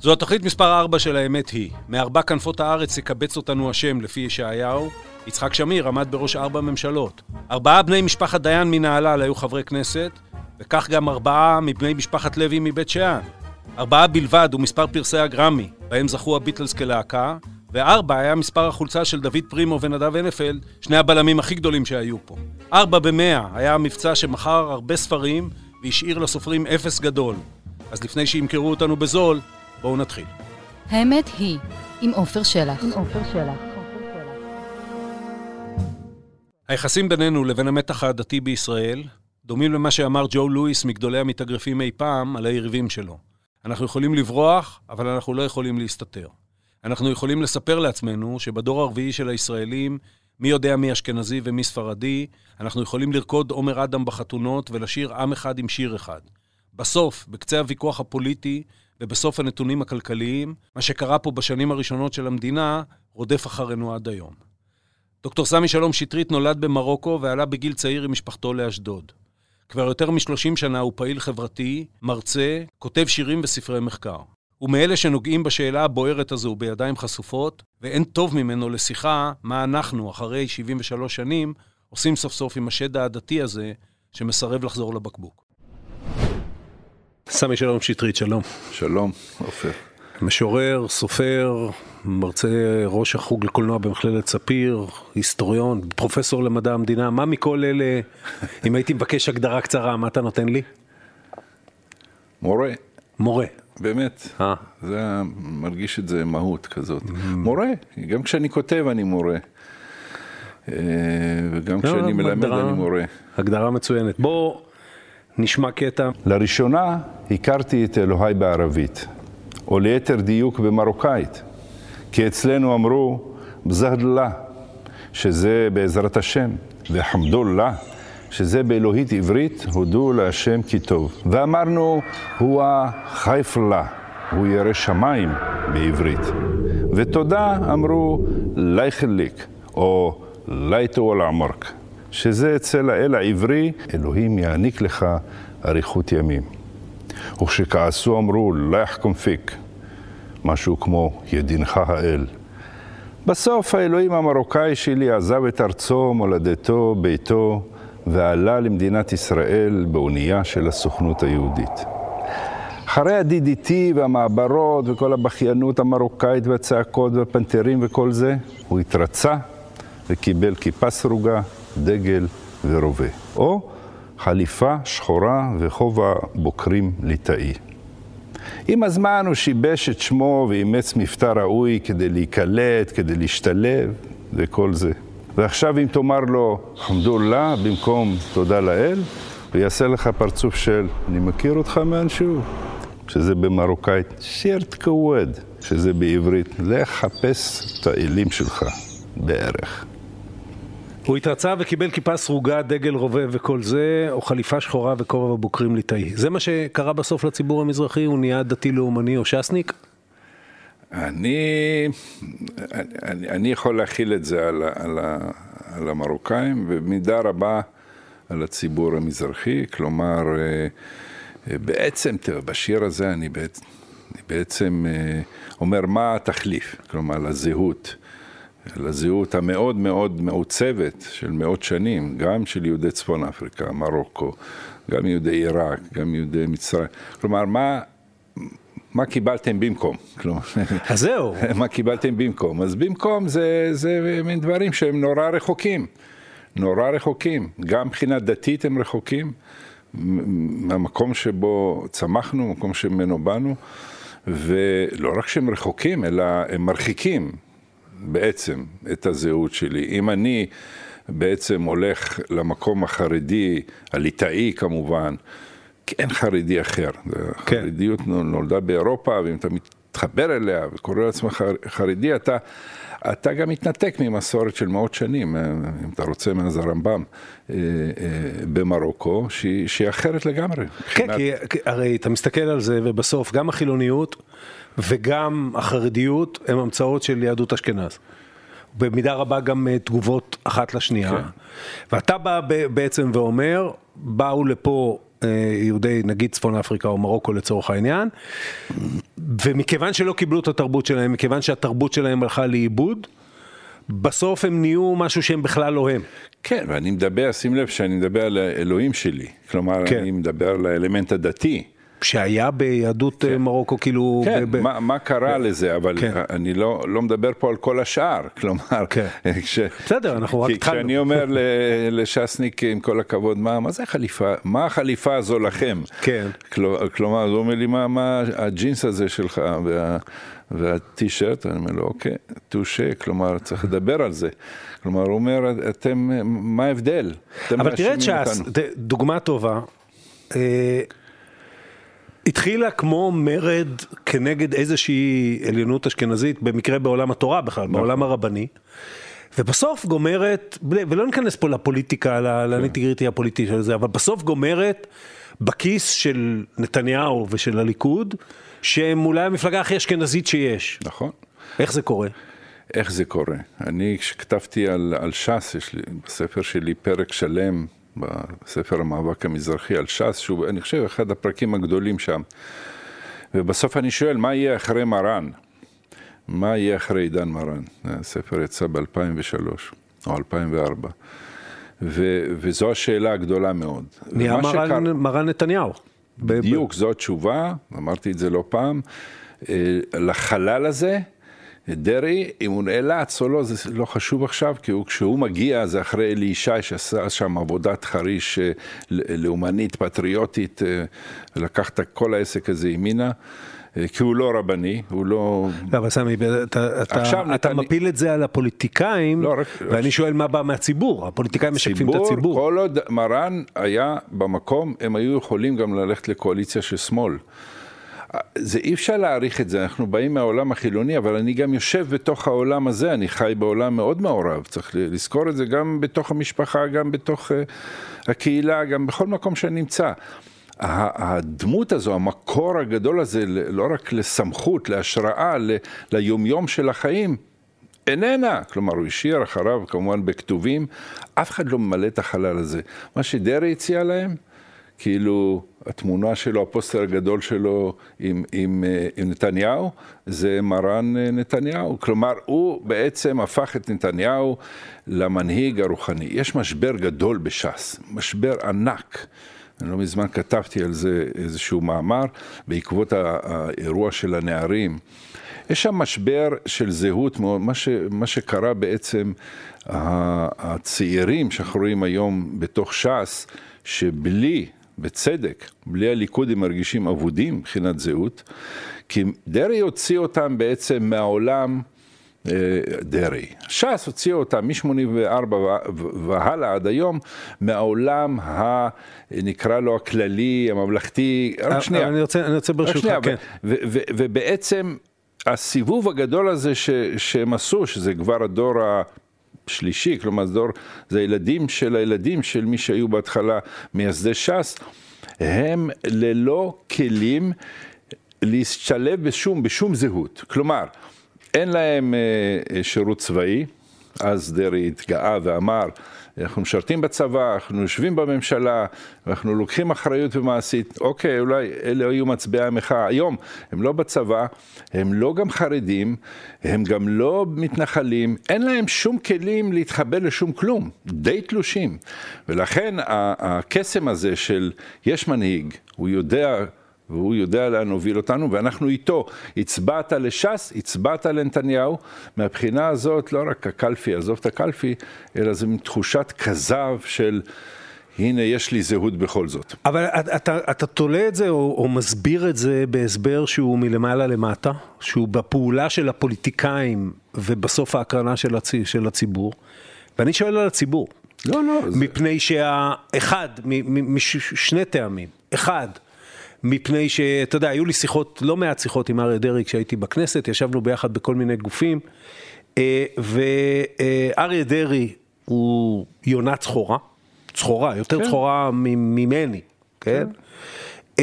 זו התוכנית מספר 4 של האמת היא. מארבע כנפות הארץ יקבץ אותנו השם לפי ישעיהו. יצחק שמיר עמד בראש ארבע ממשלות. ארבעה בני משפחת דיין מנהלל היו חברי כנסת, וכך גם ארבעה מבני משפחת לוי מבית שאן. ארבעה בלבד הוא מספר פרסי הגרמי, בהם זכו הביטלס כלהקה, וארבע היה מספר החולצה של דוד פרימו ונדב הנפלד, שני הבלמים הכי גדולים שהיו פה. ארבע במאה היה המבצע שמכר הרבה ספרים והשאיר לסופרים אפס גדול. אז לפני שימכרו אותנו בזול, בואו נתחיל. האמת היא, עם עופר שלח. היחסים בינינו לבין המתח הדתי בישראל דומים למה שאמר ג'ו לואיס מגדולי המתאגרפים אי פעם על היריבים שלו. אנחנו יכולים לברוח, אבל אנחנו לא יכולים להסתתר. אנחנו יכולים לספר לעצמנו שבדור הרביעי של הישראלים, מי יודע מי אשכנזי ומי ספרדי, אנחנו יכולים לרקוד עומר אדם בחתונות ולשיר עם אחד עם שיר אחד. בסוף, בקצה הוויכוח הפוליטי ובסוף הנתונים הכלכליים, מה שקרה פה בשנים הראשונות של המדינה, רודף אחרינו עד היום. דוקטור סמי שלום שטרית נולד במרוקו ועלה בגיל צעיר עם משפחתו לאשדוד. כבר יותר מ-30 שנה הוא פעיל חברתי, מרצה, כותב שירים וספרי מחקר. הוא מאלה שנוגעים בשאלה הבוערת הזו בידיים חשופות, ואין טוב ממנו לשיחה מה אנחנו, אחרי 73 שנים, עושים סוף סוף עם השד העדתי הזה, שמסרב לחזור לבקבוק. סמי שלום שטרית, שלום. שלום, עופר. משורר, סופר, מרצה ראש החוג לקולנוע במכללת ספיר, היסטוריון, פרופסור למדע המדינה, מה מכל אלה, אם הייתי מבקש הגדרה קצרה, מה אתה נותן לי? מורה. מורה. באמת. אה. זה מרגיש את זה מהות כזאת. מורה, גם כשאני כותב אני מורה. אה, וגם לא, כשאני מלמד הגדרה- אני מורה. הגדרה מצוינת. בוא נשמע קטע. לראשונה הכרתי את אלוהי בערבית, או ליתר דיוק במרוקאית, כי אצלנו אמרו בזהדלה, שזה בעזרת השם, וחמדוללה, שזה באלוהית עברית, הודו להשם כי טוב. ואמרנו, הוא خايف الله, הוא ירא שמיים בעברית. ותודה אמרו الله يخليك, או الله يطول عمرك, שזה אצל האל העברי, אלוהים יעניק לך אריכות ימים. וכשכעסו אמרו, الله يحكم فيك, משהו כמו ידינך האל. בסוף האלוהים המרוקאי שלי עזב את ארצו, מולדתו, ביתו, ועלה למדינת ישראל באונייה של הסוכנות היהודית. אחרי ה-DDT והמעברות וכל הבכיינות המרוקאית והצעקות והפנתרים וכל זה, הוא התרצה וקיבל כיפה סרוגה, דגל ורובה. או חליפה שחורה וכובע בוקרים ליטאי. עם הזמן הוא שיבש את שמו ואימץ מבטא ראוי כדי להיקלט, כדי להשתלב וכל זה. ועכשיו אם תאמר לו חמדוללה במקום תודה לאל, הוא יעשה לך פרצוף של אני מכיר אותך מאנשהו, שזה במרוקאית שירט כווד, שזה בעברית לך חפש את האלים שלך, בערך. הוא התרצה וקיבל כיפה סרוגה, דגל רובה וכל זה, או חליפה שחורה וכובע בוקרים ליטאי. זה מה שקרה בסוף לציבור המזרחי? הוא נהיה דתי-לאומני או ש"סניק? אני, אני, אני יכול להכיל את זה על, על, על המרוקאים, ובמידה רבה על הציבור המזרחי, כלומר, אה, אה, בעצם, תראה, בשיר הזה אני בעצם, אני בעצם אה, אומר מה התחליף, כלומר, לזהות. לזהות המאוד מאוד מעוצבת של מאות שנים, גם של יהודי צפון אפריקה, מרוקו, גם יהודי עיראק, גם יהודי מצרים. כלומר, מה, מה קיבלתם במקום? כלומר, אז זהו. מה קיבלתם במקום? אז במקום זה, זה מין דברים שהם נורא רחוקים. נורא רחוקים. גם מבחינה דתית הם רחוקים. מהמקום שבו צמחנו, מקום שממנו באנו. ולא רק שהם רחוקים, אלא הם מרחיקים בעצם את הזהות שלי. אם אני בעצם הולך למקום החרדי, הליטאי כמובן, כי אין חרדי אחר. כן. החרדיות נולדה באירופה, ואם אתה מתחבר אליה וקורא לעצמך חרדי, אתה, אתה גם מתנתק ממסורת של מאות שנים, אה, אם אתה רוצה, מאז הרמב"ם, אה, אה, במרוקו, שהיא, שהיא אחרת לגמרי. כן, מבחינת- כי הרי אתה מסתכל על זה, ובסוף גם החילוניות וגם החרדיות הם המצאות של יהדות אשכנז. במידה רבה גם אה, תגובות אחת לשנייה. כן. ואתה בא בעצם ואומר, באו לפה אה, יהודי נגיד צפון אפריקה או מרוקו לצורך העניין, ומכיוון שלא קיבלו את התרבות שלהם, מכיוון שהתרבות שלהם הלכה לאיבוד, בסוף הם נהיו משהו שהם בכלל לא הם. כן, ואני מדבר, שים לב שאני מדבר על האלוהים שלי. כלומר, כן. אני מדבר על האלמנט הדתי. שהיה ביהדות כן. מרוקו, כאילו... כן, ב- מה, מה קרה ב- לזה, אבל כן. אני לא, לא מדבר פה על כל השאר, כלומר... כן. כש, בסדר, אנחנו רק התחלנו. כשאני אומר לש"סניק, עם כל הכבוד, מה, מה זה חליפה, מה החליפה הזו לכם? כן. כל, כלומר, הוא אומר לי, מה, מה הג'ינס הזה שלך? וה, והטי-שירט, אני אומר לו, אוקיי, טושה, כלומר, צריך לדבר על זה. כלומר, הוא אומר, אתם, מה ההבדל? אבל תראה את ש"ס, דוגמה טובה. התחילה כמו מרד כנגד איזושהי עליונות אשכנזית, במקרה בעולם התורה בכלל, נכון. בעולם הרבני. ובסוף גומרת, ולא ניכנס פה לפוליטיקה, כן. לניטיגריטי הפוליטי של זה, אבל בסוף גומרת בכיס של נתניהו ושל הליכוד, שהם אולי המפלגה הכי אשכנזית שיש. נכון. איך זה קורה? איך זה קורה? אני, כשכתבתי על, על ש"ס, יש לי בספר שלי פרק שלם, בספר המאבק המזרחי על ש"ס, שהוא, אני חושב, אחד הפרקים הגדולים שם. ובסוף אני שואל, מה יהיה אחרי מרן? מה יהיה אחרי עידן מרן? הספר יצא ב-2003 או 2004. ו- וזו השאלה הגדולה מאוד. נהיה מרן, שקר... מרן נתניהו. בדיוק, זו התשובה, אמרתי את זה לא פעם. אה, לחלל הזה, דרעי, אם הוא נאלץ או לא, זה לא חשוב עכשיו, כי הוא, כשהוא מגיע, זה אחרי אלי ישי שעשה שם עבודת חריש אה, לאומנית, פטריוטית, אה, לקח את כל העסק הזה ימינה. כי הוא לא רבני, הוא לא... לא, אבל סמי, אתה, אתה, אתה נתני... מפיל את זה על הפוליטיקאים, לא, רק... ואני שואל מה בא מהציבור, הפוליטיקאים משקפים את הציבור. כל עוד מרן היה במקום, הם היו יכולים גם ללכת לקואליציה של שמאל. זה אי אפשר להעריך את זה, אנחנו באים מהעולם החילוני, אבל אני גם יושב בתוך העולם הזה, אני חי בעולם מאוד מעורב, צריך לזכור את זה גם בתוך המשפחה, גם בתוך uh, הקהילה, גם בכל מקום שאני נמצא. הדמות הזו, המקור הגדול הזה, לא רק לסמכות, להשראה, ליומיום של החיים, איננה. כלומר, הוא השאיר אחריו, כמובן בכתובים, אף אחד לא ממלא את החלל הזה. מה שדרעי הציע להם, כאילו התמונה שלו, הפוסטר הגדול שלו עם, עם, אה, עם נתניהו, זה מרן אה, נתניהו. כלומר, הוא בעצם הפך את נתניהו למנהיג הרוחני. יש משבר גדול בש"ס, משבר ענק. אני לא מזמן כתבתי על זה איזשהו מאמר בעקבות האירוע של הנערים. יש שם משבר של זהות, מה, ש, מה שקרה בעצם, הצעירים שאנחנו רואים היום בתוך ש"ס, שבלי, בצדק, בלי הליכוד הם מרגישים אבודים מבחינת זהות, כי דרעי הוציא אותם בעצם מהעולם אה, דרעי. ש"ס הוציא אותה מ-84 והלאה עד היום מהעולם ה... נקרא לו הכללי, הממלכתי, רק אה, שנייה. אני רוצה, אני רוצה ברשותך, כן. ובעצם הסיבוב הגדול הזה ש, שהם עשו, שזה כבר הדור השלישי, כלומר זה דור, זה הילדים של הילדים של מי שהיו בהתחלה מייסדי ש"ס, הם ללא כלים להשתלב בשום, בשום זהות. כלומר, אין להם אה, שירות צבאי, אז דרעי התגאה ואמר, אנחנו משרתים בצבא, אנחנו יושבים בממשלה, אנחנו לוקחים אחריות ומעשית, אוקיי, אולי אלה היו מצביעי המחאה. היום הם לא בצבא, הם לא גם חרדים, הם גם לא מתנחלים, אין להם שום כלים להתחבר לשום כלום, די תלושים. ולכן הקסם הזה של יש מנהיג, הוא יודע והוא יודע לאן הוביל אותנו, ואנחנו איתו. הצבעת לש"ס, הצבעת לנתניהו. מהבחינה הזאת, לא רק הקלפי, עזוב את הקלפי, אלא זו תחושת כזב של... הנה, יש לי זהות בכל זאת. אבל אתה, אתה תולה את זה או, או מסביר את זה בהסבר שהוא מלמעלה למטה, שהוא בפעולה של הפוליטיקאים ובסוף ההקרנה של, הצ, של הציבור, ואני שואל על הציבור. לא, לא. מפני שהאחד, משני טעמים. אחד, מפני שאתה יודע, היו לי שיחות, לא מעט שיחות עם אריה דרעי כשהייתי בכנסת, ישבנו ביחד בכל מיני גופים, אה, ואריה דרעי הוא יונה צחורה, צחורה, יותר כן. צחורה ממני, כן? כן.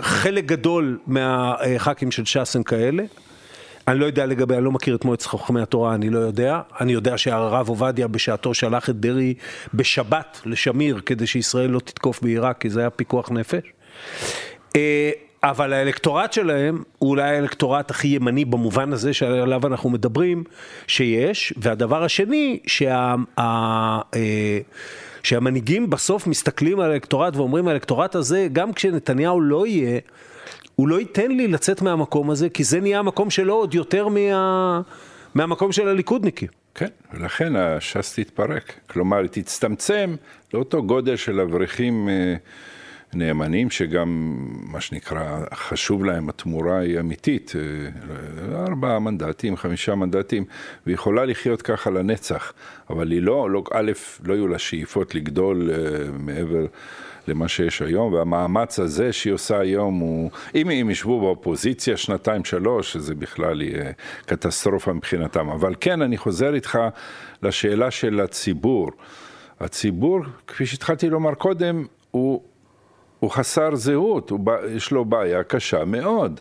חלק גדול מהח"כים של ש"ס הם כאלה. אני לא יודע לגבי, אני לא מכיר את מועצת חכמי התורה, אני לא יודע. אני יודע שהרב עובדיה בשעתו שלח את דרעי בשבת לשמיר כדי שישראל לא תתקוף בעיראק, כי זה היה פיקוח נפש. אה, אבל האלקטורט שלהם הוא אולי האלקטורט הכי ימני במובן הזה שעליו אנחנו מדברים שיש, והדבר השני, שה, ה, אה, שהמנהיגים בסוף מסתכלים על האלקטורט ואומרים האלקטורט הזה, גם כשנתניהו לא יהיה, הוא לא ייתן לי לצאת מהמקום הזה, כי זה נהיה המקום שלו עוד יותר מה, מהמקום של הליכודניקים. כן, ולכן הש"ס תתפרק. כלומר, היא תצטמצם לאותו גודל של אברכים אה, נאמנים, שגם, מה שנקרא, חשוב להם, התמורה היא אמיתית. אה, ארבעה מנדטים, חמישה מנדטים, והיא יכולה לחיות ככה לנצח. אבל היא לא, לא א', לא יהיו לה שאיפות לגדול אה, מעבר... למה שיש היום, והמאמץ הזה שהיא עושה היום הוא, אם הם ישבו באופוזיציה שנתיים שלוש, זה בכלל יהיה קטסטרופה מבחינתם. אבל כן, אני חוזר איתך לשאלה של הציבור. הציבור, כפי שהתחלתי לומר קודם, הוא, הוא חסר זהות, הוא, יש לו בעיה קשה מאוד.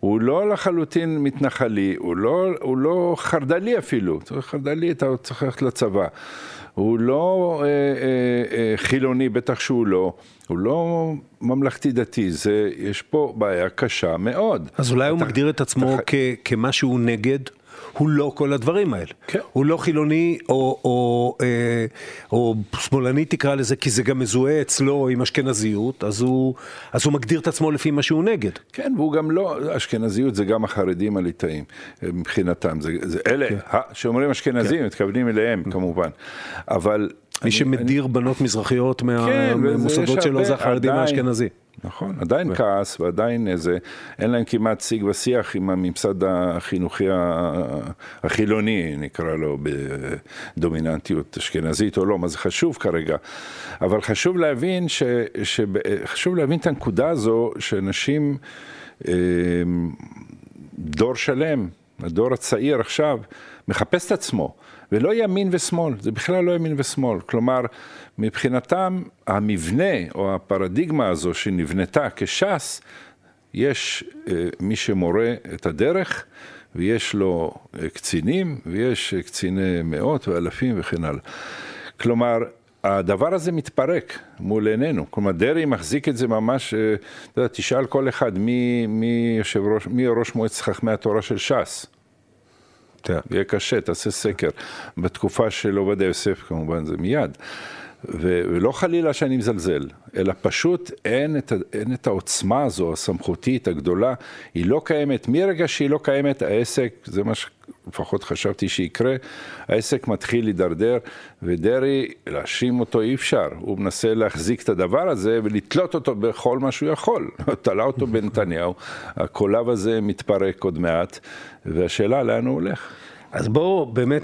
הוא לא לחלוטין מתנחלי, הוא לא, הוא לא חרד"לי אפילו, חרד"לי אתה צריך ללכת לצבא. הוא לא אה, אה, אה, חילוני, בטח שהוא לא, הוא לא ממלכתי דתי, זה, יש פה בעיה קשה מאוד. אז אולי אתה, הוא מגדיר את עצמו אתה... כ, כמשהו נגד הוא לא כל הדברים האלה. כן. הוא לא חילוני או, או, אה, או שמאלני תקרא לזה, כי זה גם מזוהה אצלו עם אשכנזיות, אז הוא, אז הוא מגדיר את עצמו לפי מה שהוא נגד. כן, והוא גם לא, אשכנזיות זה גם החרדים הליטאים מבחינתם. זה, זה אלה, כן. שאומרים אשכנזים, כן. מתכוונים אליהם כן. כמובן. אבל... מי אני, שמדיר אני... בנות מזרחיות מהמוסדות כן, שלו זה החרדים האשכנזי. נכון, עדיין כעס ועדיין איזה, אין להם כמעט שיג ושיח עם הממסד החינוכי החילוני, נקרא לו בדומיננטיות אשכנזית או לא, מה זה חשוב כרגע. אבל חשוב להבין, ש, ש, חשוב להבין את הנקודה הזו שאנשים, אמ, דור שלם, הדור הצעיר עכשיו, מחפש את עצמו. ולא ימין ושמאל, זה בכלל לא ימין ושמאל. כלומר, מבחינתם המבנה או הפרדיגמה הזו שנבנתה כש"ס, יש אה, מי שמורה את הדרך ויש לו אה, קצינים ויש אה, קציני מאות ואלפים וכן הלאה. כלומר, הדבר הזה מתפרק מול עינינו. כלומר, דרעי מחזיק את זה ממש, אתה יודע, תשאל כל אחד מי, מי, יושב ראש, מי ראש מועצת חכמי התורה של ש"ס. יהיה קשה, תעשה סקר. בתקופה של עובדיה יוסף כמובן זה מיד. ולא חלילה שאני מזלזל, אלא פשוט אין את, אין את העוצמה הזו, הסמכותית הגדולה, היא לא קיימת. מרגע שהיא לא קיימת, העסק, זה מה שלפחות חשבתי שיקרה, העסק מתחיל להידרדר, ודרעי, להאשים אותו אי אפשר. הוא מנסה להחזיק את הדבר הזה ולתלות אותו בכל מה שהוא יכול. תלה אותו בנתניהו, הקולב הזה מתפרק עוד מעט, והשאלה לאן הוא הולך. אז בואו באמת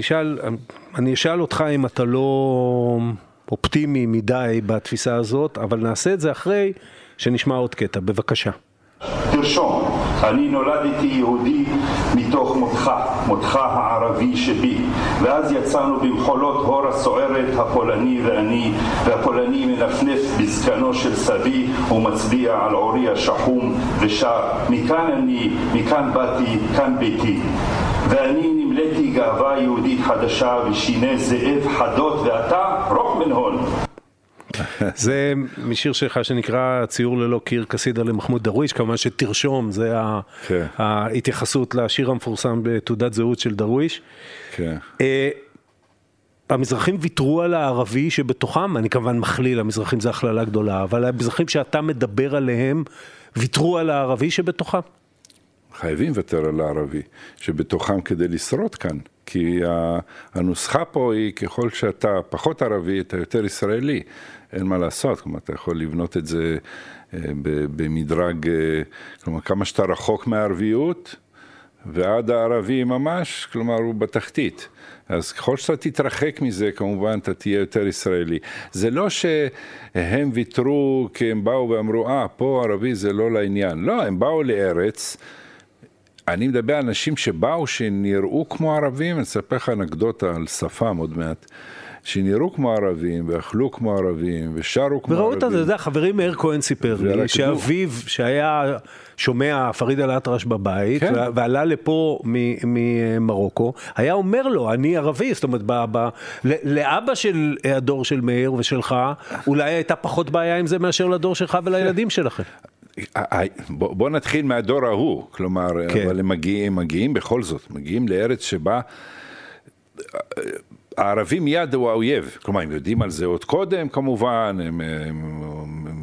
אשאל, אני אשאל אותך אם אתה לא אופטימי מדי בתפיסה הזאת, אבל נעשה את זה אחרי שנשמע עוד קטע. בבקשה. תרשום, אני נולדתי יהודי מתוך מותך, מותך הערבי שבי, ואז יצאנו במחולות הור הסוערת, הפולני ואני, והפולני מנפנף בזקנו של סבי ומצביע על עורי השחום ושר, מכאן אני, מכאן באתי, כאן ביתי. ואני נמלאתי גאווה יהודית חדשה ושיני זאב חדות ואתה רוק מנהון. זה משיר שלך שנקרא ציור ללא קיר קסידה למחמוד דרוויש, כמובן שתרשום, זה כן. ההתייחסות לשיר המפורסם בתעודת זהות של דרוויש. כן. אה, המזרחים ויתרו על הערבי שבתוכם, אני כמובן מכליל, המזרחים זה הכללה גדולה, אבל המזרחים שאתה מדבר עליהם, ויתרו על הערבי שבתוכם. חייבים לוותר על הערבי שבתוכם כדי לשרוד כאן. כי הנוסחה פה היא ככל שאתה פחות ערבי, אתה יותר ישראלי. אין מה לעשות, כלומר, אתה יכול לבנות את זה אה, במדרג, אה, כלומר, כמה שאתה רחוק מהערביות, ועד הערבי ממש, כלומר, הוא בתחתית. אז ככל שאתה תתרחק מזה, כמובן אתה תהיה יותר ישראלי. זה לא שהם ויתרו כי הם באו ואמרו, אה, פה ערבי זה לא לעניין. לא, הם באו לארץ. אני מדבר על אנשים שבאו, שנראו כמו ערבים, אני אספר לך אנקדוטה על שפם עוד מעט. שנראו כמו ערבים, ואכלו כמו ערבים, ושרו כמו וראו ערבים. אותה, אתה יודע, חברי מאיר כהן סיפר לי. שאביו, שהיה שומע פריד אל-אטרש בבית, כן. ועלה לפה ממרוקו, היה אומר לו, אני ערבי, זאת אומרת, ב- ב- לאבא של הדור של מאיר ושלך, אולי הייתה פחות בעיה עם זה מאשר לדור שלך ולילדים שלכם. אה, אה, בוא, נתחיל מהדור ההוא, כלומר, כן. כן. אבל הם מגיעים, מגיעים בכל זאת, מגיעים לארץ שבה הערבים מיד הוא האויב, כלומר הם יודעים על זה עוד קודם כמובן, הם, הם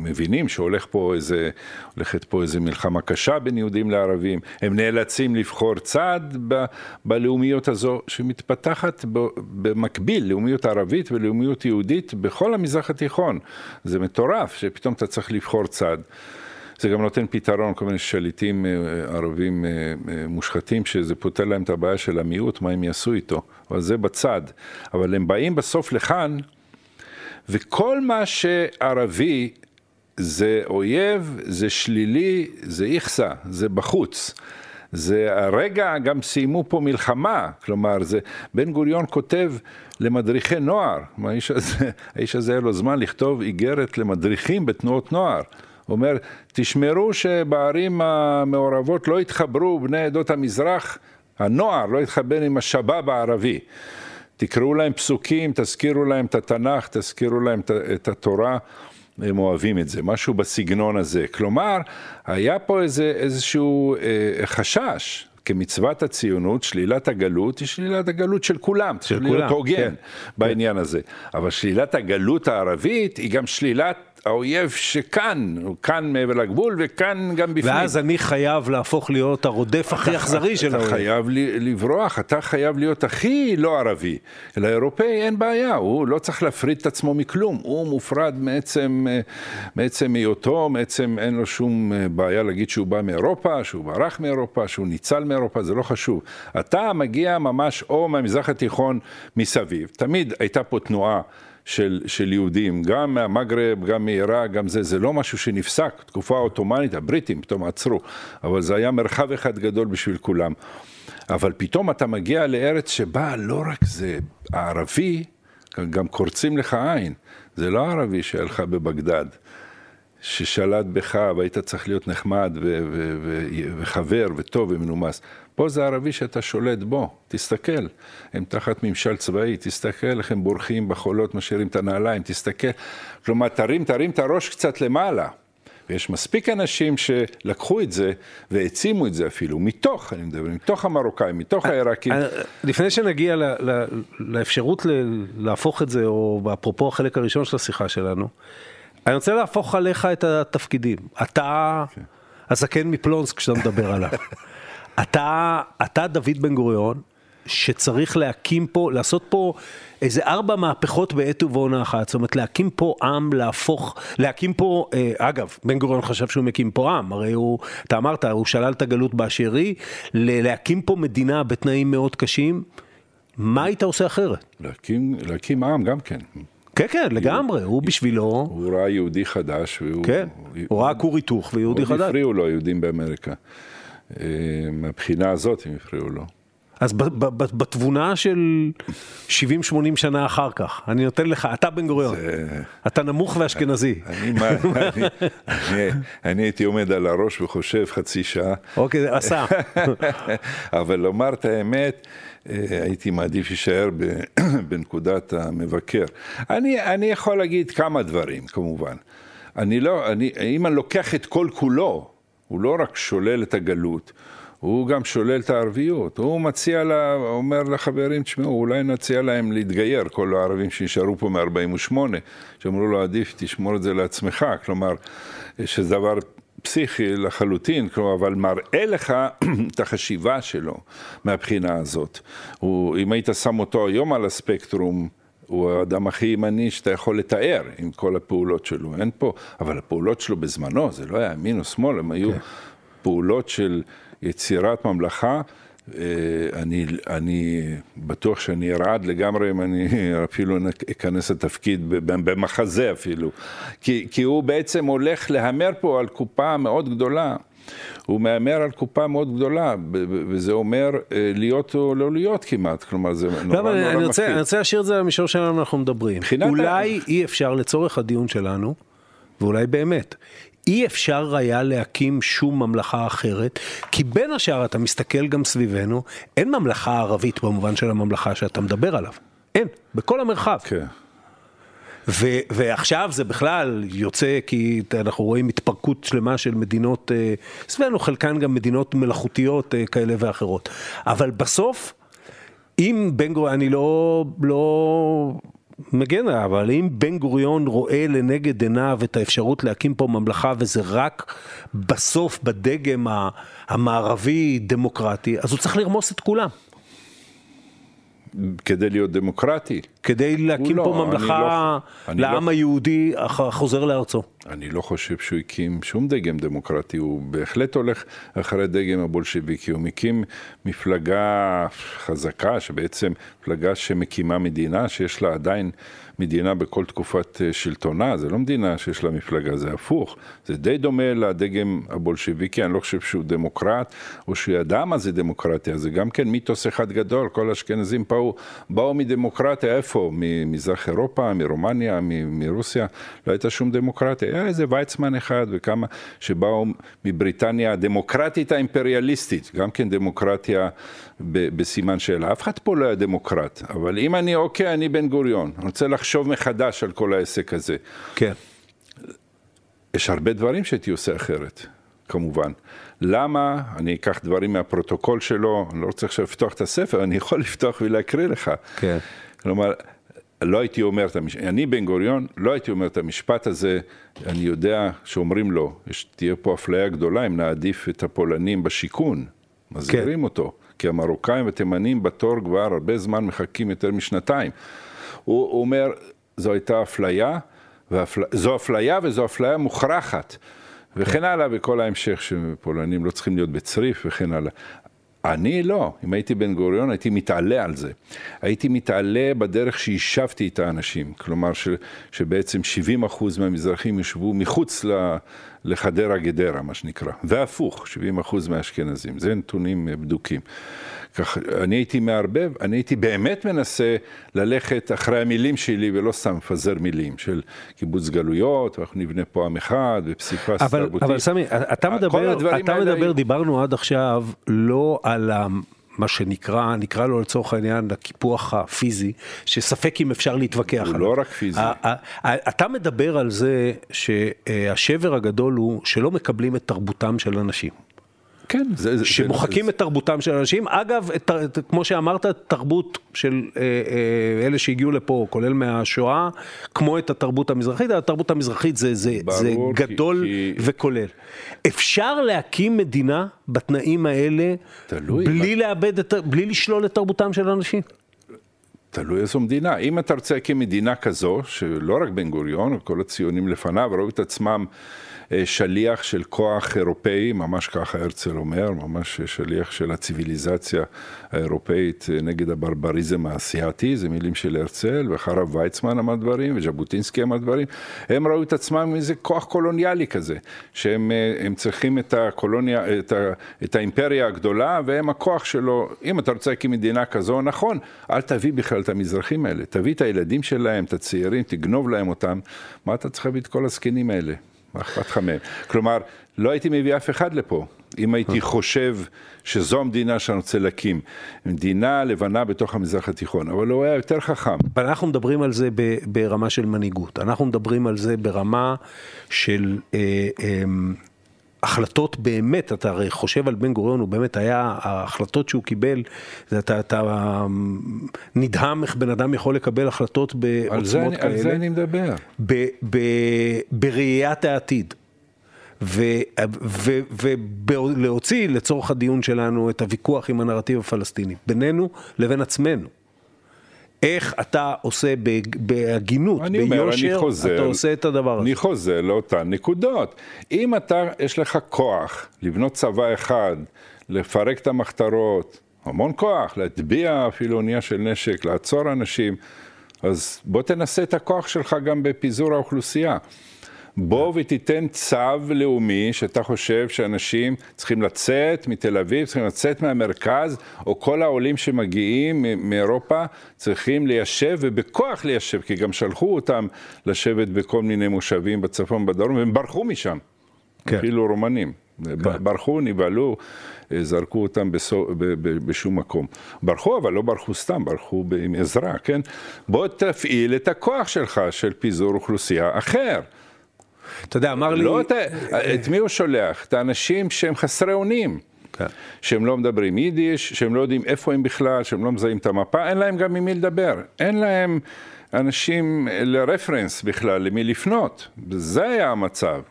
מבינים שהולך פה איזה, הולכת פה איזה מלחמה קשה בין יהודים לערבים, הם נאלצים לבחור צד ב, בלאומיות הזו שמתפתחת ב, במקביל, לאומיות ערבית ולאומיות יהודית בכל המזרח התיכון, זה מטורף שפתאום אתה צריך לבחור צד. זה גם נותן פתרון, כל מיני שליטים אה, ערבים אה, אה, מושחתים, שזה פותר להם את הבעיה של המיעוט, מה הם יעשו איתו, אבל זה בצד. אבל הם באים בסוף לכאן, וכל מה שערבי זה אויב, זה שלילי, זה איכסה, זה בחוץ. זה הרגע גם סיימו פה מלחמה, כלומר, זה, בן גוריון כותב למדריכי נוער, האיש הזה, האיש הזה היה לו זמן לכתוב איגרת למדריכים בתנועות נוער. אומר, תשמרו שבערים המעורבות לא יתחברו בני עדות המזרח, הנוער לא יתחבר עם השבאב הערבי. תקראו להם פסוקים, תזכירו להם את התנ"ך, תזכירו להם את- התורה, הם אוהבים את זה, משהו בסגנון הזה. כלומר, היה פה איזה, איזשהו אה, חשש. כמצוות הציונות, שלילת הגלות היא שלילת הגלות של כולם, צריך כולם, להיות הוגן כן. בעניין הזה. אבל שלילת הגלות הערבית היא גם שלילת האויב שכאן, הוא כאן מעבר לגבול וכאן גם בפנים. ואז אני חייב להפוך להיות הרודף הכי אכזרי של אתה האויב. חייב ל- לברוח, אתה חייב להיות הכי לא ערבי. לאירופאי אין בעיה, הוא לא צריך להפריד את עצמו מכלום, הוא מופרד מעצם, מעצם היותו, מעצם אין לו שום אה, בעיה להגיד שהוא בא מאירופה, שהוא ברח מאירופה, שהוא ניצל מאירופה, זה לא חשוב. אתה מגיע ממש או מהמזרח התיכון מסביב, תמיד הייתה פה תנועה. של, של יהודים, גם מהמגרב, גם מעיראק, גם זה, זה לא משהו שנפסק, תקופה העות'מאנית, הבריטים פתאום עצרו, אבל זה היה מרחב אחד גדול בשביל כולם. אבל פתאום אתה מגיע לארץ שבה לא רק זה הערבי, גם קורצים לך עין, זה לא הערבי שהיה לך בבגדד. ששלט בך והיית צריך להיות נחמד וחבר וטוב ומנומס. פה זה ערבי שאתה שולט בו, תסתכל. הם תחת ממשל צבאי, תסתכל איך הם בורחים בחולות, משאירים את הנעליים, תסתכל. כלומר, תרים, תרים את הראש קצת למעלה. ויש מספיק אנשים שלקחו את זה והעצימו את זה אפילו, מתוך, אני מדבר, מתוך המרוקאים, מתוך העיראקים. אה, לפני שנגיע ל- ל- לאפשרות ל- להפוך את זה, או אפרופו החלק הראשון של השיחה שלנו, אני רוצה להפוך עליך את התפקידים. אתה הזקן מפלונסק כשאתה מדבר עליו. אתה, אתה דוד בן גוריון, שצריך להקים פה, לעשות פה איזה ארבע מהפכות בעת ובעונה אחת. זאת אומרת, להקים פה עם, להפוך, להקים פה, אה, אגב, בן גוריון חשב שהוא מקים פה עם, הרי הוא, אתה אמרת, הוא שלל את הגלות באשרי, ל- להקים פה מדינה בתנאים מאוד קשים. מה היית עושה אחרת? להקים, להקים עם גם כן. כן, כן, לגמרי, הוא בשבילו, הוא ראה יהודי חדש, והוא... כן, הוא ראה כור היתוך ויהודי חדש. הפריעו לו היהודים באמריקה. מהבחינה הזאת הם הפריעו לו. אז בתבונה של 70-80 שנה אחר כך, אני נותן לך, אתה בן גוריון, אתה נמוך ואשכנזי. אני, מה, אני, אני, אני הייתי עומד על הראש וחושב חצי שעה, אוקיי, עשה. אבל לומר את האמת, אה, הייתי מעדיף להישאר בנקודת המבקר. אני, אני יכול להגיד כמה דברים, כמובן. אני לא, אני, אם אני לוקח את כל כולו, הוא לא רק שולל את הגלות, הוא גם שולל את הערביות. הוא מציע, לה, אומר לחברים, תשמעו, אולי נציע להם להתגייר, כל הערבים שנשארו פה מ-48, שאמרו לו, עדיף, תשמור את זה לעצמך. כלומר, שזה דבר פסיכי לחלוטין, כלומר, אבל מראה לך את החשיבה שלו מהבחינה הזאת. הוא, אם היית שם אותו היום על הספקטרום, הוא האדם הכי ימני שאתה יכול לתאר עם כל הפעולות שלו, אין פה, אבל הפעולות שלו בזמנו, זה לא היה ימין או שמאל, הם היו פעולות של יצירת ממלכה אה, אני, אני בטוח שאני ארעד לגמרי אם אני אפילו אכנס לתפקיד במחזה אפילו. כי, כי הוא בעצם הולך להמר פה על קופה מאוד גדולה. הוא מהמר על קופה מאוד גדולה, וזה אומר אה, להיות או לא להיות כמעט, כלומר זה נורא לא, נורא אני מפחיד. רוצה, אני רוצה להשאיר את זה למישור שלנו אנחנו מדברים. אולי אי אפשר לצורך הדיון שלנו, ואולי באמת, אי אפשר היה להקים שום ממלכה אחרת, כי בין השאר אתה מסתכל גם סביבנו, אין ממלכה ערבית במובן של הממלכה שאתה מדבר עליו. אין, בכל המרחב. כן. ו- ועכשיו זה בכלל יוצא כי אנחנו רואים התפרקות שלמה של מדינות אה, סביבנו, חלקן גם מדינות מלאכותיות אה, כאלה ואחרות. אבל בסוף, אם בן גוריון, אני לא, לא מגן עליו, אבל אם בן גוריון רואה לנגד עיניו את האפשרות להקים פה ממלכה וזה רק בסוף בדגם המערבי דמוקרטי, אז הוא צריך לרמוס את כולם. כדי להיות דמוקרטי. כדי להקים לא, פה ממלכה לא- לעם לא- היהודי החוזר לארצו. אני לא חושב שהוא הקים שום דגם דמוקרטי, הוא בהחלט הולך אחרי דגם הבולשביקי, הוא מקים מפלגה חזקה, שבעצם מפלגה שמקימה מדינה, שיש לה עדיין מדינה בכל תקופת אה, שלטונה, זה לא מדינה שיש לה מפלגה, זה הפוך. זה די דומה לדגם הבולשביקי, אני לא חושב שהוא דמוקרט, או שהוא ידע מה זה דמוקרטיה, זה גם כן מיתוס אחד גדול, כל האשכנזים באו, באו מדמוקרטיה, איפה? ממזרח אירופה, מרומניה, מרוסיה, לא הייתה שום דמוקרטיה, היה איזה ויצמן אחד וכמה שבאו מבריטניה הדמוקרטית האימפריאליסטית, גם כן דמוקרטיה ב- בסימן שאלה. אף אחד פה לא היה דמוקרט, אבל אם אני, אוקיי, אני בן גוריון, אני רוצה לחשוב מחדש על כל העסק הזה. כן. יש הרבה דברים שהייתי עושה אחרת, כמובן. למה? אני אקח דברים מהפרוטוקול שלו, אני לא רוצה עכשיו לפתוח את הספר, אני יכול לפתוח ולהקריא לך. כן. כלומר, לא הייתי אומר את המשפט, אני בן גוריון, לא הייתי אומר את המשפט הזה, אני יודע שאומרים לו, יש, תהיה פה אפליה גדולה אם נעדיף את הפולנים בשיכון, מזהירים כן. אותו, כי המרוקאים והתימנים בתור כבר הרבה זמן מחכים יותר משנתיים. הוא, הוא אומר, זו הייתה אפליה, ואפל... זו אפליה וזו אפליה מוכרחת. וכן הלאה, וכל ההמשך שפולנים לא צריכים להיות בצריף וכן הלאה. אני לא, אם הייתי בן גוריון הייתי מתעלה על זה. הייתי מתעלה בדרך שהשבתי את האנשים, כלומר ש, שבעצם 70 אחוז מהמזרחים יושבו מחוץ ל, לחדרה גדרה, מה שנקרא, והפוך, 70 אחוז מהאשכנזים, זה נתונים בדוקים. כך, אני הייתי מערבב, אני הייתי באמת מנסה ללכת אחרי המילים שלי ולא סתם מפזר מילים של קיבוץ גלויות, ואנחנו נבנה פה עם אחד ופסיפס תרבותי. אבל סמי, אתה מדבר, אתה מדבר, היו... דיברנו עד עכשיו לא על ה... מה שנקרא, נקרא לו לצורך העניין הקיפוח הפיזי, שספק אם אפשר להתווכח עליו. הוא לא רק פיזי. אתה מדבר על זה שהשבר הגדול הוא שלא מקבלים את תרבותם של אנשים. כן, זה, זה, שמוחקים זה, את תרבותם של אנשים. אגב, את, את, כמו שאמרת, תרבות של אה, אה, אלה שהגיעו לפה, כולל מהשואה, כמו את התרבות המזרחית, התרבות המזרחית זה, זה, ברור, זה גדול כי, וכולל. אפשר להקים מדינה בתנאים האלה, תלוי, בלי, מה... לאבד את, בלי לשלול את תרבותם של אנשים? תלוי איזו מדינה. אם אתה רוצה להקים מדינה כזו, שלא רק בן גוריון, כל הציונים לפניו ראו את עצמם שליח של כוח אירופאי, ממש ככה הרצל אומר, ממש שליח של הציוויליזציה האירופאית נגד הברבריזם האסייתי, זה מילים של הרצל, ואחריו ויצמן אמר דברים, וז'בוטינסקי אמר דברים, הם ראו את עצמם איזה כוח קולוניאלי כזה, שהם צריכים את הקולוניה, את, ה, את האימפריה הגדולה, והם הכוח שלו, אם אתה רוצה להקים מדינה כזו, נכון, אל תביא בכלל את המזרחים האלה, תביא את הילדים שלהם, את הצעירים, תגנוב להם אותם, מה אתה צריך להביא את כל הזקנים האלה? מה אכפת לך מהם? כלומר, לא הייתי מביא אף אחד לפה. אם הייתי חושב שזו המדינה שאני רוצה להקים, מדינה לבנה בתוך המזרח התיכון, אבל הוא היה יותר חכם. אבל אנחנו מדברים על זה ברמה של מנהיגות, אנחנו מדברים על זה ברמה של אה, אה, החלטות באמת, אתה הרי חושב על בן גוריון, הוא באמת היה, ההחלטות שהוא קיבל, אתה, אתה נדהם איך בן אדם יכול לקבל החלטות בעוצמות כאלה. על זה אני מדבר. ב, ב, בראיית העתיד. ולהוציא לצורך הדיון שלנו את הוויכוח עם הנרטיב הפלסטיני, בינינו לבין עצמנו. איך אתה עושה בהגינות, ביושר, חוזר, אתה עושה את הדבר הזה. אני חוזר לאותן נקודות. אם אתה, יש לך כוח לבנות צבא אחד, לפרק את המחתרות, המון כוח, להטביע אפילו אונייה של נשק, לעצור אנשים, אז בוא תנסה את הכוח שלך גם בפיזור האוכלוסייה. בוא ותיתן צו לאומי שאתה חושב שאנשים צריכים לצאת מתל אביב, צריכים לצאת מהמרכז, או כל העולים שמגיעים מאירופה צריכים ליישב ובכוח ליישב, כי גם שלחו אותם לשבת בכל מיני מושבים בצפון ובדרום, והם ברחו משם, כן. אפילו רומנים. כן. ברחו, נבהלו, זרקו אותם בסו, ב, ב, בשום מקום. ברחו, אבל לא ברחו סתם, ברחו עם עזרה, כן? בוא תפעיל את הכוח שלך של פיזור אוכלוסייה אחר. אתה יודע, אמר לי... לא, את, מי הוא שולח? את האנשים שהם חסרי אונים. כן. שהם לא מדברים יידיש, שהם לא יודעים איפה הם בכלל, שהם לא מזהים את המפה, אין להם גם עם מי לדבר. אין להם אנשים לרפרנס בכלל, למי לפנות. זה היה המצב.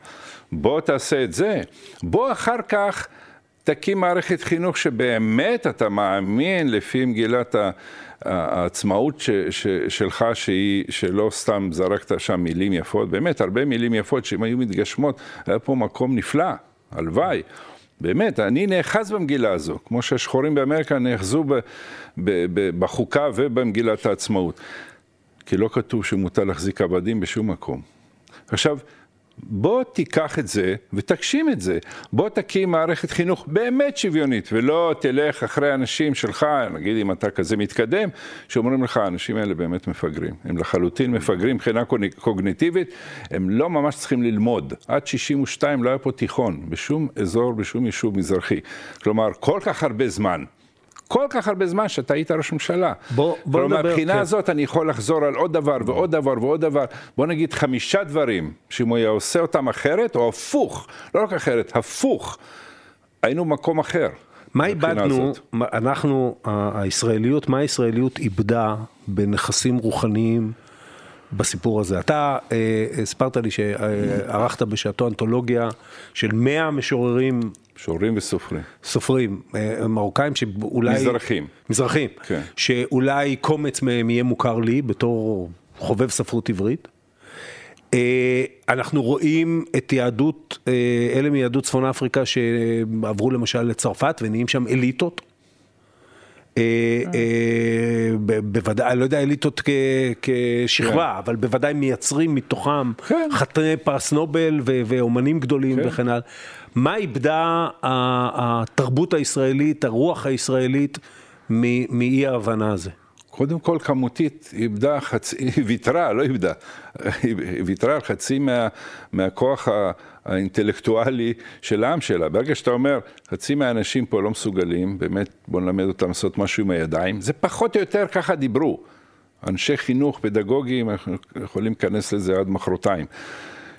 בוא תעשה את זה. בוא אחר כך תקים מערכת חינוך שבאמת אתה מאמין לפי מגילת העצמאות ש, ש, שלך, שהיא, שלא סתם זרקת שם מילים יפות, באמת הרבה מילים יפות שאם היו מתגשמות, היה פה מקום נפלא, הלוואי. באמת, אני נאחז במגילה הזו, כמו שהשחורים באמריקה נאחזו ב, ב, ב, בחוקה ובמגילת העצמאות. כי לא כתוב שמותר להחזיק עבדים בשום מקום. עכשיו, בוא תיקח את זה ותגשים את זה. בוא תקים מערכת חינוך באמת שוויונית, ולא תלך אחרי אנשים שלך, נגיד אם אתה כזה מתקדם, שאומרים לך, האנשים האלה באמת מפגרים. הם לחלוטין מפגרים מבחינה קוגניטיבית, הם לא ממש צריכים ללמוד. עד 62 לא היה פה תיכון, בשום אזור, בשום יישוב מזרחי. כלומר, כל כך הרבה זמן. כל כך הרבה זמן שאתה היית ראש ממשלה. בוא, בוא נדבר. מהבחינה כן. הזאת אני יכול לחזור על עוד דבר ועוד דבר ועוד דבר. בוא נגיד חמישה דברים, שאם הוא היה עושה אותם אחרת, או הפוך, לא רק אחרת, הפוך, היינו במקום אחר. מה איבדנו, אנחנו, הישראליות, מה הישראליות איבדה בנכסים רוחניים בסיפור הזה? אתה אה, הספרת לי שערכת בשעתו אנתולוגיה של 100 משוררים שוררים וסופרים. סופרים, אה, מרוקאים שאולי... מזרחים. מזרחים. כן. שאולי קומץ מהם יהיה מוכר לי בתור חובב ספרות עברית. אה, אנחנו רואים את יהדות, אה, אלה מיהדות צפון אפריקה שעברו למשל לצרפת ונהיים שם אליטות. בוודאי, אני לא יודע אליטות כשכבה, כן. אבל בוודאי מייצרים מתוכם כן. חתני פרס נובל ואומנים גדולים כן. וכן הלאה. מה איבדה התרבות הישראלית, הרוח הישראלית, מאי ההבנה הזה? קודם כל כמותית, איבדה חצי, היא ויתרה, לא איבדה, היא ויתרה על חצי מה, מהכוח האינטלקטואלי של העם שלה. ברגע שאתה אומר, חצי מהאנשים פה לא מסוגלים, באמת בוא נלמד אותם לעשות משהו עם הידיים, זה פחות או יותר ככה דיברו. אנשי חינוך פדגוגיים, אנחנו יכולים להיכנס לזה עד מחרתיים.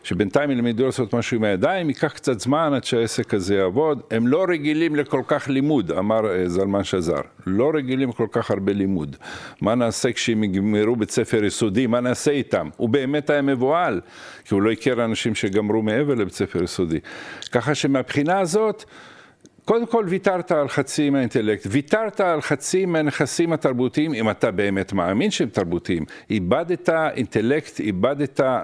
שבינתיים ילמדו לעשות משהו עם הידיים, ייקח קצת זמן עד שהעסק הזה יעבוד. הם לא רגילים לכל כך לימוד, אמר אה, זלמן שזר. לא רגילים כל כך הרבה לימוד. מה נעשה כשהם יגמרו בית ספר יסודי, מה נעשה איתם? הוא באמת היה מבוהל, כי הוא לא הכיר אנשים שגמרו מעבר לבית ספר יסודי. ככה שמבחינה הזאת, קודם כל ויתרת על חצי מהאינטלקט, ויתרת על חצי מהנכסים התרבותיים, אם אתה באמת מאמין שהם תרבותיים. איבדת אינטלקט, איבדת אה,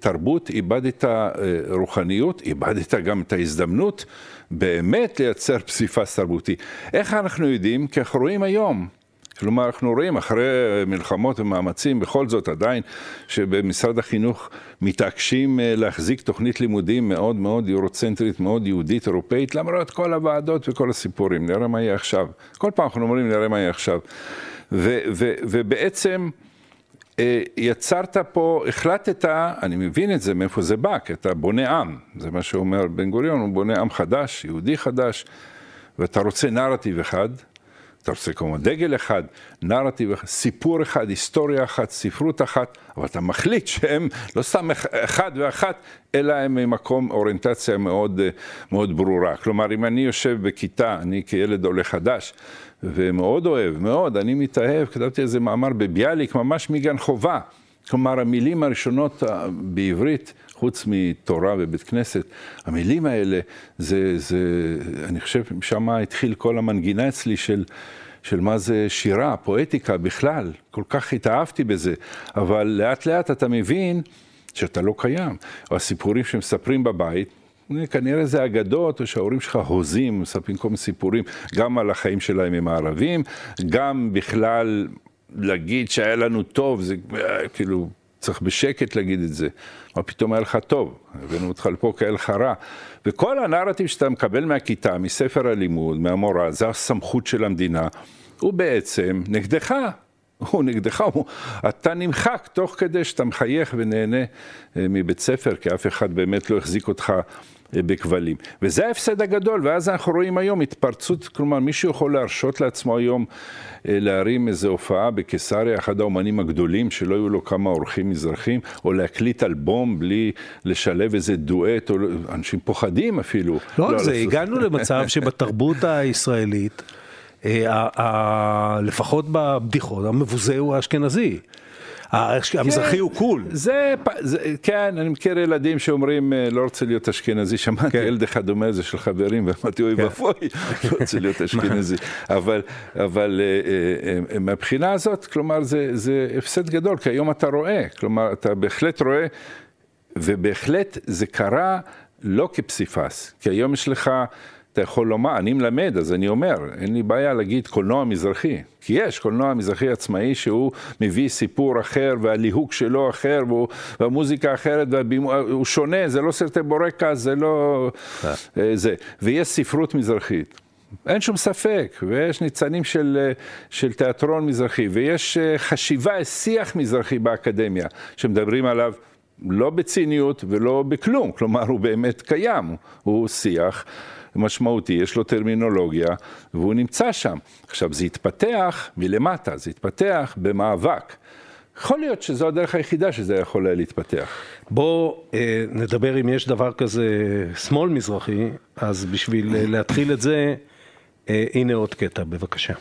תרבות, איבדת אה, רוחניות, איבדת גם את ההזדמנות באמת לייצר פסיפס תרבותי. איך אנחנו יודעים? כי אנחנו רואים היום. כלומר, אנחנו רואים אחרי מלחמות ומאמצים, בכל זאת עדיין, שבמשרד החינוך מתעקשים אה, להחזיק תוכנית לימודים מאוד מאוד יורוצנטרית, מאוד יהודית, אירופאית, למרות כל הוועדות וכל הסיפורים. נראה מה יהיה עכשיו. כל פעם אנחנו אומרים, נראה מה יהיה עכשיו. ו- ו- ובעצם... אה, יצרת פה, החלטת, אני מבין את זה, מאיפה זה בא, כי אתה בונה עם, זה מה שאומר בן גוריון, הוא בונה עם חדש, יהודי חדש, ואתה רוצה נרטיב אחד, אתה רוצה כמובן דגל אחד, נרטיב אחד, סיפור אחד, היסטוריה אחת, ספרות אחת, אבל אתה מחליט שהם לא סתם אחד ואחת, אלא הם ממקום אוריינטציה מאוד, מאוד ברורה. כלומר, אם אני יושב בכיתה, אני כילד עולה חדש, ומאוד אוהב, מאוד, אני מתאהב, כתבתי איזה מאמר בביאליק, ממש מגן חובה. כלומר, המילים הראשונות בעברית, חוץ מתורה ובית כנסת, המילים האלה, זה, זה, אני חושב, שם התחיל כל המנגינה אצלי של, של מה זה שירה, פואטיקה בכלל, כל כך התאהבתי בזה, אבל לאט לאט אתה מבין שאתה לא קיים. או הסיפורים שמספרים בבית, כנראה זה אגדות, או שההורים שלך הוזים, מספרים כל מיני סיפורים, גם על החיים שלהם עם הערבים, גם בכלל להגיד שהיה לנו טוב, זה כאילו, צריך בשקט להגיד את זה. מה פתאום היה לך טוב? הבאנו אותך לפה כי היה לך רע. וכל הנרטיב שאתה מקבל מהכיתה, מספר הלימוד, מהמורה, זה הסמכות של המדינה, הוא בעצם נגדך. הוא נגדך, הוא, אתה נמחק תוך כדי שאתה מחייך ונהנה אה, מבית ספר, כי אף אחד באמת לא החזיק אותך בכבלים. וזה ההפסד הגדול, ואז אנחנו רואים היום התפרצות, כלומר מישהו יכול להרשות לעצמו היום אה, להרים איזו הופעה בקיסריה, אחד האומנים הגדולים, שלא היו לו כמה אורחים מזרחים, או להקליט אלבום בלי לשלב איזה דואט, או אנשים פוחדים אפילו. לא לא, זה, לא... הגענו למצב שבתרבות הישראלית, לפחות בבדיחות, המבוזה הוא האשכנזי. המזרחי כן, הוא קול. זה, זה, כן, אני מכיר ילדים שאומרים, אה, לא רוצה להיות אשכנזי, שמעתי כן. ילד אחד דומה זה של חברים, ואמרתי, אוי כן. ואבוי, לא רוצה להיות אשכנזי. אבל, אבל אה, אה, מהבחינה הזאת, כלומר, זה, זה הפסד גדול, כי היום אתה רואה, כלומר, אתה בהחלט רואה, ובהחלט זה קרה לא כפסיפס, כי היום יש לך... אתה יכול לומר, אני מלמד, אז אני אומר, אין לי בעיה להגיד קולנוע מזרחי, כי יש קולנוע מזרחי עצמאי שהוא מביא סיפור אחר, והליהוק שלו אחר, והוא, והמוזיקה אחרת, והוא שונה, זה לא סרטי בורקה, זה לא... אה. אה, זה. ויש ספרות מזרחית. אין שום ספק, ויש ניצנים של, אה, של תיאטרון מזרחי, ויש חשיבה, שיח מזרחי באקדמיה, שמדברים עליו לא בציניות ולא בכלום, כלומר הוא באמת קיים, הוא שיח. משמעותי, יש לו טרמינולוגיה, והוא נמצא שם. עכשיו, זה התפתח מלמטה, זה התפתח במאבק. יכול להיות שזו הדרך היחידה שזה יכול להתפתח. בוא אה, נדבר אם יש דבר כזה שמאל מזרחי, אז בשביל אה, להתחיל את זה, אה, הנה עוד קטע, בבקשה.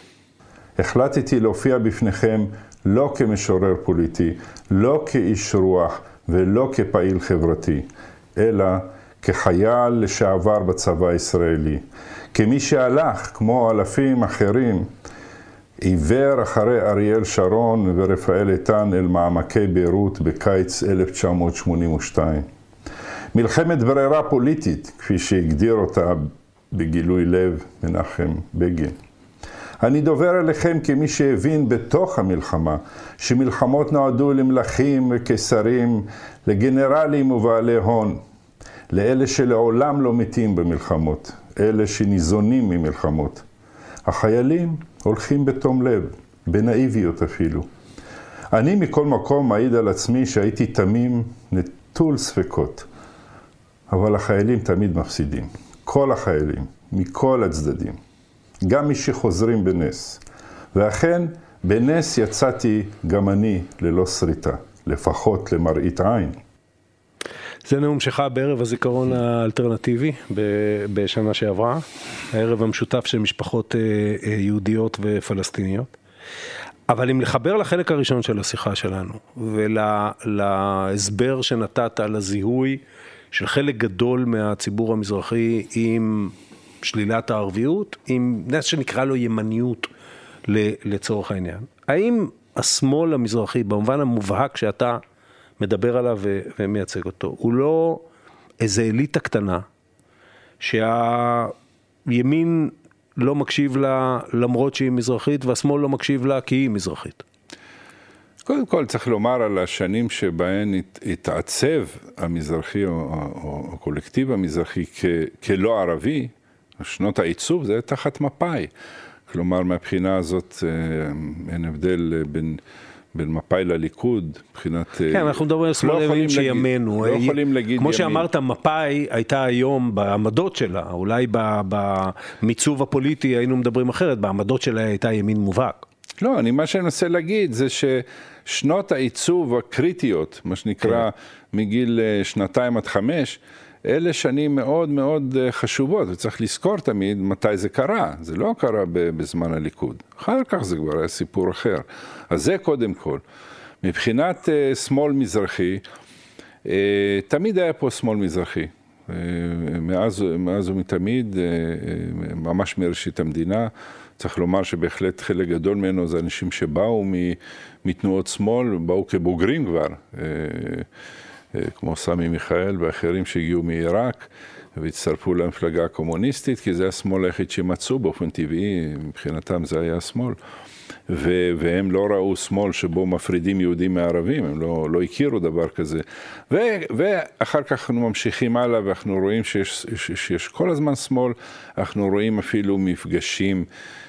החלטתי להופיע בפניכם לא כמשורר פוליטי, לא כאיש רוח ולא כפעיל חברתי, אלא כחייל לשעבר בצבא הישראלי, כמי שהלך, כמו אלפים אחרים, עיוור אחרי אריאל שרון ורפאל איתן אל מעמקי ביירות בקיץ 1982. מלחמת ברירה פוליטית, כפי שהגדיר אותה בגילוי לב מנחם בגין. אני דובר אליכם כמי שהבין בתוך המלחמה שמלחמות נועדו למלכים וקיסרים, לגנרלים ובעלי הון. לאלה שלעולם לא מתים במלחמות, אלה שניזונים ממלחמות. החיילים הולכים בתום לב, בנאיביות אפילו. אני מכל מקום מעיד על עצמי שהייתי תמים, נטול ספקות. אבל החיילים תמיד מפסידים. כל החיילים, מכל הצדדים. גם מי שחוזרים בנס. ואכן, בנס יצאתי גם אני ללא שריטה, לפחות למראית עין. זה נאום שלך בערב הזיכרון האלטרנטיבי בשנה שעברה, הערב המשותף של משפחות אה, אה, יהודיות ופלסטיניות. אבל אם לחבר לחלק הראשון של השיחה שלנו, ולהסבר שנתת על הזיהוי של חלק גדול מהציבור המזרחי עם שלילת הערביות, עם נס שנקרא לו ימניות לצורך העניין. האם השמאל המזרחי, במובן המובהק שאתה מדבר עליו ומייצג אותו. הוא לא איזה אליטה קטנה שהימין לא מקשיב לה למרות שהיא מזרחית והשמאל לא מקשיב לה כי היא מזרחית. קודם כל צריך לומר על השנים שבהן התעצב המזרחי או, או הקולקטיב המזרחי כ, כלא ערבי, שנות העיצוב זה תחת מפא"י. כלומר מהבחינה הזאת אה, אין הבדל בין בין מפא"י לליכוד, מבחינת... כן, אנחנו מדברים על שמאל ימין שימינו. לא יכולים להגיד כמו שאמרת, מפא"י הייתה היום בעמדות שלה, אולי במיצוב הפוליטי היינו מדברים אחרת, בעמדות שלה הייתה ימין מובהק. לא, אני, מה שאני מנסה להגיד זה ששנות העיצוב הקריטיות, מה שנקרא כן. מגיל אה, שנתיים עד חמש, אלה שנים מאוד מאוד אה, חשובות, וצריך לזכור תמיד מתי זה קרה. זה לא קרה בזמן הליכוד. אחר כך זה כבר היה סיפור אחר. אז זה קודם כל. מבחינת uh, שמאל מזרחי, uh, תמיד היה פה שמאל מזרחי. מאז, מאז ומתמיד, ממש מראשית המדינה. צריך לומר שבהחלט חלק גדול ממנו זה אנשים שבאו מתנועות שמאל, באו כבוגרים כבר. Uh, כמו סמי מיכאל ואחרים שהגיעו מעיראק, והצטרפו למפלגה הקומוניסטית, כי זה השמאל היחיד שמצאו באופן טבעי, מבחינתם זה היה השמאל. ו- והם לא ראו שמאל שבו מפרידים יהודים מערבים, הם לא, לא הכירו דבר כזה. ו- ואחר כך אנחנו ממשיכים הלאה ואנחנו רואים שיש, שיש, שיש כל הזמן שמאל, אנחנו רואים אפילו מפגשים אה,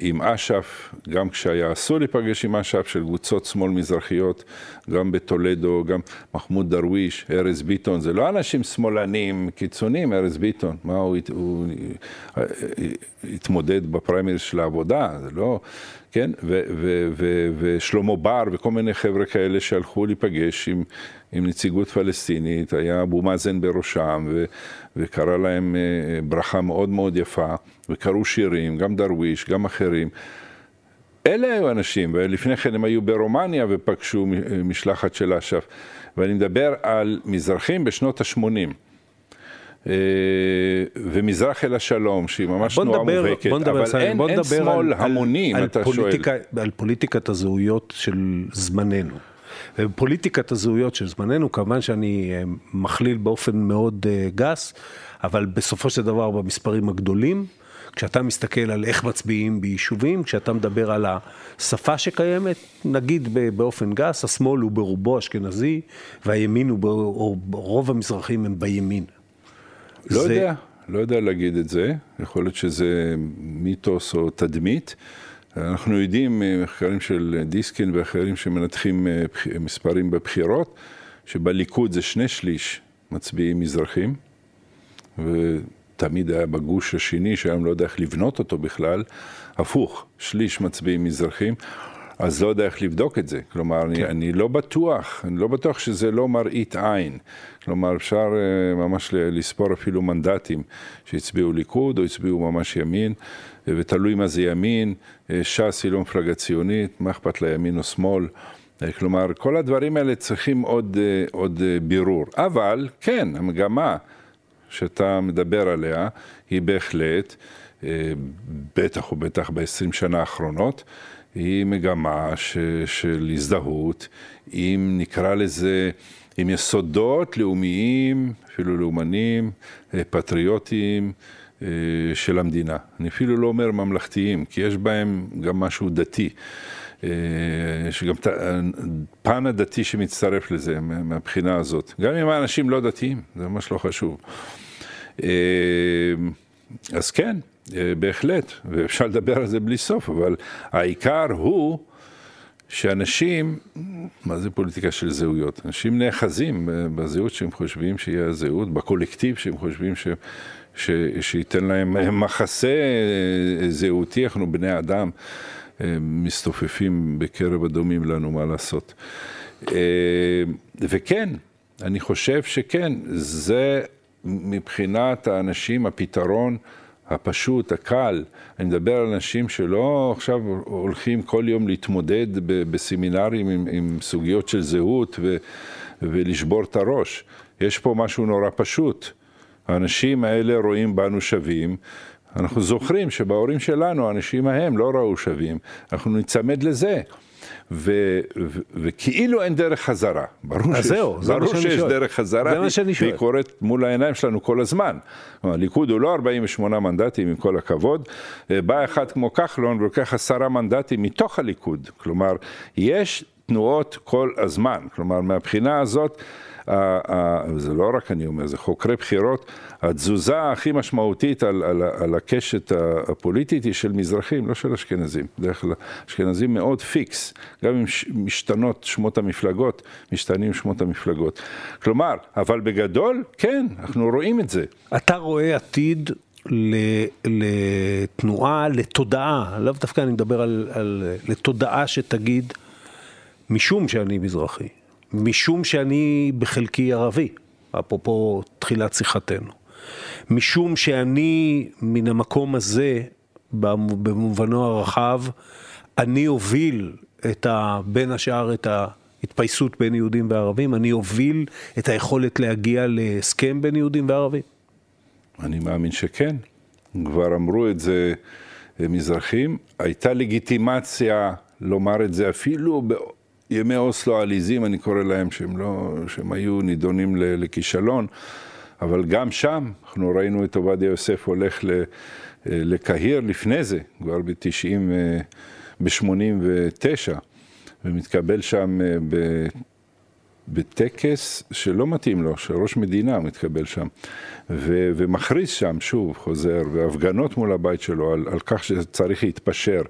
עם אש"ף, גם כשהיה אסור להיפגש עם אש"ף של קבוצות שמאל מזרחיות, גם בטולדו, גם מחמוד דרוויש, ארז ביטון, זה לא אנשים שמאלנים קיצוניים, ארז ביטון, מה הוא, הוא אה, התמודד בפריימריז של העבודה, זה לא, כן, ושלמה בר וכל מיני חבר'ה כאלה שהלכו להיפגש עם, עם נציגות פלסטינית, היה אבו מאזן בראשם, ו, וקרא להם אה, ברכה מאוד מאוד יפה, וקראו שירים, גם דרוויש, גם אחרים. אלה היו אנשים, ולפני כן הם היו ברומניה ופגשו משלחת של אש"ף. ואני מדבר על מזרחים בשנות ה-80. אה, ומזרח אל השלום, שהיא ממש תנועה מובהקת, אבל אין, אין שמאל המוני, אם אתה פוליטיקה, שואל. על פוליטיקת הזהויות של זמננו. ובפוליטיקת הזהויות של זמננו, כמובן שאני אה, מכליל באופן מאוד אה, גס, אבל בסופו של דבר במספרים הגדולים, כשאתה מסתכל על איך מצביעים ביישובים, כשאתה מדבר על השפה שקיימת, נגיד באופן גס, השמאל הוא ברובו אשכנזי, והימין הוא, או רוב המזרחים הם בימין. לא זה... יודע, לא יודע להגיד את זה, יכול להיות שזה מיתוס או תדמית. אנחנו יודעים מחקרים של דיסקין ואחרים שמנתחים אה, מספרים בבחירות, שבליכוד זה שני שליש מצביעים מזרחים, ותמיד היה בגוש השני, שהיום לא יודע איך לבנות אותו בכלל, הפוך, שליש מצביעים מזרחים. אז לא יודע איך לבדוק את זה. כלומר, כן. אני, אני לא בטוח, אני לא בטוח שזה לא מראית עין. כלומר, אפשר uh, ממש לספור אפילו מנדטים שהצביעו ליכוד או הצביעו ממש ימין, ותלוי מה זה ימין. אה, ש"ס היא לא מפלגה ציונית, מה אכפת לה ימין או שמאל? אה, כלומר, כל הדברים האלה צריכים עוד, עוד בירור. אבל, כן, המגמה שאתה מדבר עליה היא בהחלט, בטח ובטח ב-20 שנה האחרונות, היא מגמה ש, של הזדהות עם, נקרא לזה, עם יסודות לאומיים, אפילו לאומניים, אה, פטריוטיים אה, של המדינה. אני אפילו לא אומר ממלכתיים, כי יש בהם גם משהו דתי. אה, יש גם פן הדתי שמצטרף לזה מהבחינה הזאת. גם אם האנשים לא דתיים, זה ממש לא חשוב. אז כן, אה, בהחלט, ואפשר לדבר על זה בלי סוף, אבל העיקר הוא שאנשים, מה זה פוליטיקה של זהויות? אנשים נאחזים בזהות שהם חושבים שהיא הזהות, בקולקטיב שהם חושבים ש, ש, שייתן להם מחסה זהותי, אנחנו בני אדם אה, מסתופפים בקרב הדומים לנו, מה לעשות. אה, וכן, אני חושב שכן, זה מבחינת האנשים הפתרון. הפשוט, הקל. אני מדבר על אנשים שלא עכשיו הולכים כל יום להתמודד בסמינרים עם, עם סוגיות של זהות ו, ולשבור את הראש. יש פה משהו נורא פשוט. האנשים האלה רואים בנו שווים. אנחנו זוכרים שבהורים שלנו האנשים ההם לא ראו שווים. אנחנו ניצמד לזה. ו, ו, וכאילו אין דרך חזרה. ברור שיש, זהו, ברור שיש דרך חזרה, והיא קורית מול העיניים שלנו כל הזמן. הליכוד הוא לא 48 מנדטים, עם כל הכבוד. אה, בא אחד כמו כחלון ולוקח עשרה מנדטים מתוך הליכוד. כלומר, יש תנועות כל הזמן. כלומר, מהבחינה הזאת... זה לא רק אני אומר, זה חוקרי בחירות, התזוזה הכי משמעותית על, על, על הקשת הפוליטית היא של מזרחים, לא של אשכנזים. בדרך כלל אשכנזים מאוד פיקס, גם אם משתנות שמות המפלגות, משתנים שמות המפלגות. כלומר, אבל בגדול, כן, אנחנו רואים את זה. אתה רואה עתיד לתנועה, לתודעה, לאו דווקא אני מדבר על, על לתודעה שתגיד, משום שאני מזרחי, משום שאני בחלקי ערבי, אפרופו תחילת שיחתנו. משום שאני מן המקום הזה, במובנו הרחב, אני אוביל את ה, בין השאר את ההתפייסות בין יהודים וערבים, אני אוביל את היכולת להגיע להסכם בין יהודים וערבים. אני מאמין שכן. כבר אמרו את זה מזרחים. הייתה לגיטימציה לומר את זה אפילו ימי אוסלו העליזים, אני קורא להם, שהם, לא, שהם היו נידונים לכישלון, אבל גם שם אנחנו ראינו את עובדיה יוסף הולך לקהיר לפני זה, כבר ב-90, ב-89, ומתקבל שם ב... בטקס שלא מתאים לו, שראש מדינה מתקבל שם, ו- ומכריז שם, שוב, חוזר, והפגנות מול הבית שלו על, על כך שצריך להתפשר.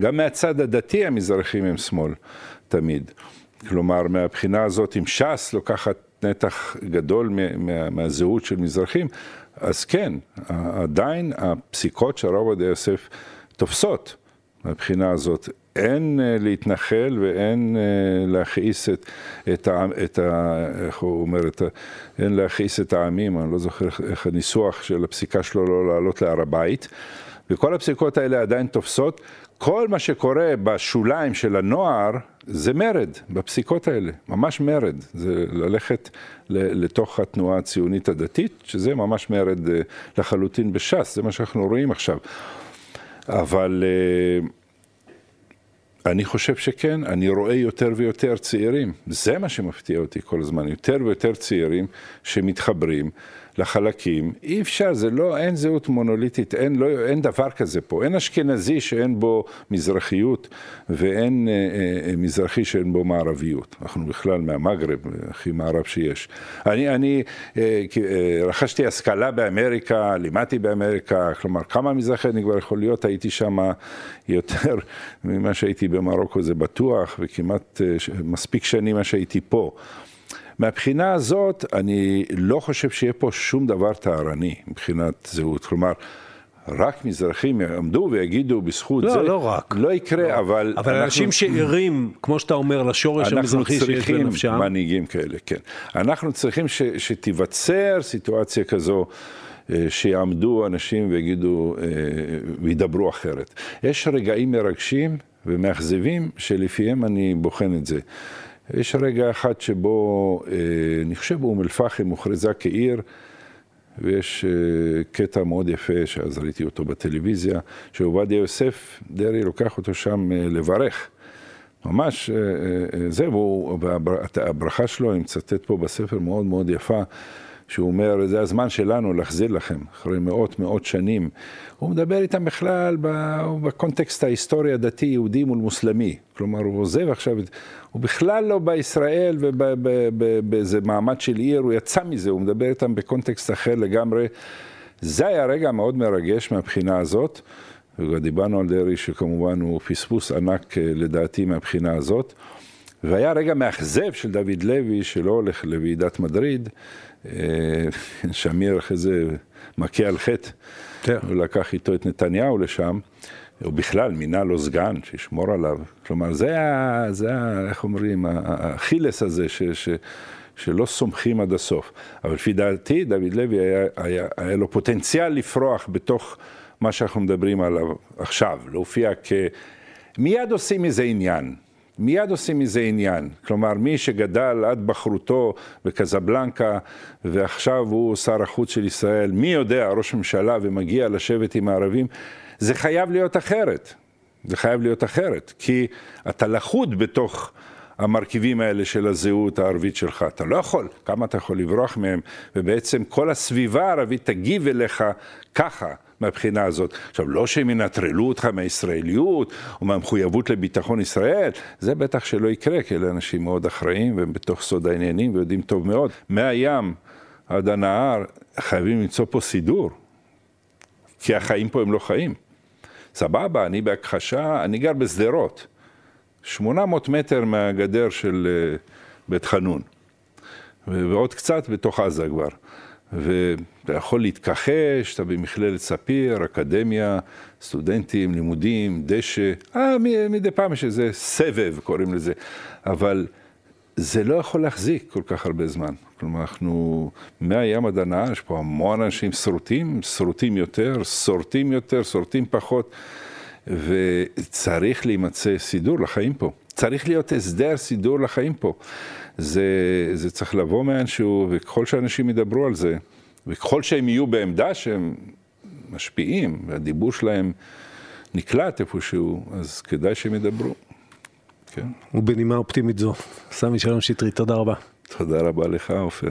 גם מהצד הדתי המזרחים הם שמאל, תמיד. כלומר, מהבחינה הזאת, אם ש"ס לוקחת נתח גדול מה, מהזהות של מזרחים, אז כן, עדיין הפסיקות של הרב עובדיה יוסף תופסות מהבחינה הזאת. אין uh, להתנחל ואין uh, להכעיס את, את, ה, את ה... איך הוא אומר? את ה, אין להכעיס את העמים, אני לא זוכר איך הניסוח של הפסיקה שלו לא לעלות להר הבית. וכל הפסיקות האלה עדיין תופסות. כל מה שקורה בשוליים של הנוער זה מרד בפסיקות האלה, ממש מרד. זה ללכת לתוך התנועה הציונית הדתית, שזה ממש מרד אה, לחלוטין בש"ס, זה מה שאנחנו רואים עכשיו. אבל... אני חושב שכן, אני רואה יותר ויותר צעירים, זה מה שמפתיע אותי כל הזמן, יותר ויותר צעירים שמתחברים לחלקים, אי אפשר, זה לא, אין זהות מונוליטית, אין, לא, אין דבר כזה פה, אין אשכנזי שאין בו מזרחיות ואין אה, אה, מזרחי שאין בו מערביות, אנחנו בכלל מהמגרב, הכי מערב שיש. אני, אני אה, אה, רכשתי השכלה באמריקה, לימדתי באמריקה, כלומר כמה מזרחי אני כבר יכול להיות, הייתי שם יותר ממה שהייתי במרוקו זה בטוח, וכמעט אה, מספיק שנים מה שהייתי פה. מהבחינה הזאת, אני לא חושב שיהיה פה שום דבר טהרני מבחינת זהות. כלומר, רק מזרחים יעמדו ויגידו בזכות לא, זה, לא רק. לא יקרה, לא. אבל... אבל אנחנו, אנשים שערים, כמו שאתה אומר, לשורש המזרחי שיש בנפשם. אנחנו צריכים מנהיגים כאלה, כן. אנחנו צריכים ש, שתיווצר סיטואציה כזו. אה, שיעמדו אנשים ויגידו, אה, וידברו אחרת. יש רגעים מרגשים ומאכזבים שלפיהם אני בוחן את זה. יש רגע אחד שבו, אה, אני חושב באום אל-פחם הוכרזה כעיר, ויש אה, קטע מאוד יפה, שאז ראיתי אותו בטלוויזיה, שעובדיה יוסף, דרעי לוקח אותו שם אה, לברך. ממש, זהו, הברכה שלו, אני מצטט פה בספר מאוד מאוד יפה, שהוא אומר, זה הזמן שלנו להחזיר לכם, אחרי מאות מאות שנים. הוא מדבר איתם בכלל בקונטקסט ההיסטורי הדתי, יהודי מול מוסלמי. כלומר, הוא עוזב עכשיו, הוא בכלל לא בישראל ובאיזה מעמד של עיר, הוא יצא מזה, הוא מדבר איתם בקונטקסט אחר לגמרי. זה היה רגע מאוד מרגש מהבחינה הזאת. וגם דיברנו על דרעי שכמובן הוא פספוס ענק אה, לדעתי מהבחינה הזאת. והיה רגע מאכזב של דוד לוי שלא הולך לוועידת מדריד, אה, שמיר אחרי זה מכה על חטא, כן. הוא לקח איתו את נתניהו לשם, הוא בכלל מינה לו סגן שישמור עליו, כלומר זה ה... זה ה... איך אומרים, האכילס הזה ש... ש... שלא סומכים עד הסוף. אבל לפי דעתי, דוד לוי היה, היה, היה לו פוטנציאל לפרוח בתוך מה שאנחנו מדברים עליו עכשיו, להופיע כ... מיד עושים מזה עניין. מיד עושים מזה עניין. כלומר, מי שגדל עד בחרותו בקזבלנקה ועכשיו הוא שר החוץ של ישראל, מי יודע, ראש ממשלה ומגיע לשבת עם הערבים, זה חייב להיות אחרת. זה חייב להיות אחרת, כי אתה לכוד בתוך המרכיבים האלה של הזהות הערבית שלך. אתה לא יכול, כמה אתה יכול לברוח מהם, ובעצם כל הסביבה הערבית תגיב אליך ככה. מהבחינה הזאת. עכשיו, לא שהם ינטרלו אותך מהישראליות או מהמחויבות לביטחון ישראל, זה בטח שלא יקרה, כי אלה אנשים מאוד אחראים והם בתוך סוד העניינים ויודעים טוב מאוד. מהים עד הנהר חייבים למצוא פה סידור, כי החיים פה הם לא חיים. סבבה, אני בהכחשה, אני גר בשדרות, 800 מטר מהגדר של אה, בית חנון, ועוד קצת בתוך עזה כבר. ואתה יכול להתכחש, אתה במכללת ספיר, אקדמיה, סטודנטים, לימודים, דשא, אה, מדי פעם יש איזה סבב, קוראים לזה, אבל זה לא יכול להחזיק כל כך הרבה זמן. כלומר, אנחנו מהים עד הנהר, יש פה המון אנשים שרוטים, שרוטים יותר, שורטים יותר, שורטים פחות, וצריך להימצא סידור לחיים פה. צריך להיות הסדר, סידור לחיים פה. זה, זה צריך לבוא מאנשהו, וככל שאנשים ידברו על זה, וככל שהם יהיו בעמדה שהם משפיעים, והדיבור שלהם נקלט איפשהו, אז כדאי שהם ידברו. כן. ובנימה אופטימית זו, סמי שלום שטרית, תודה רבה. תודה רבה לך, עופר.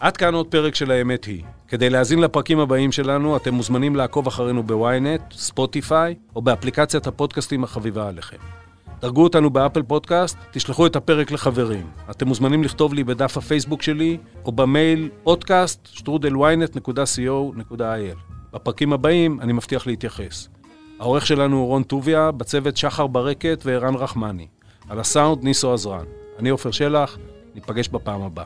עד כאן עוד פרק של האמת היא. כדי להאזין לפרקים הבאים שלנו, אתם מוזמנים לעקוב אחרינו ב ynet, ספוטיפיי, או באפליקציית הפודקאסטים החביבה עליכם. דרגו אותנו באפל פודקאסט, תשלחו את הפרק לחברים. אתם מוזמנים לכתוב לי בדף הפייסבוק שלי, או במייל podcast שטרודל ynet.co.il. בפרקים הבאים אני מבטיח להתייחס. העורך שלנו הוא רון טוביה, בצוות שחר ברקת וערן רחמני. על הסאונד ניסו עזרן. אני עופר שלח, ניפגש בפעם הבאה.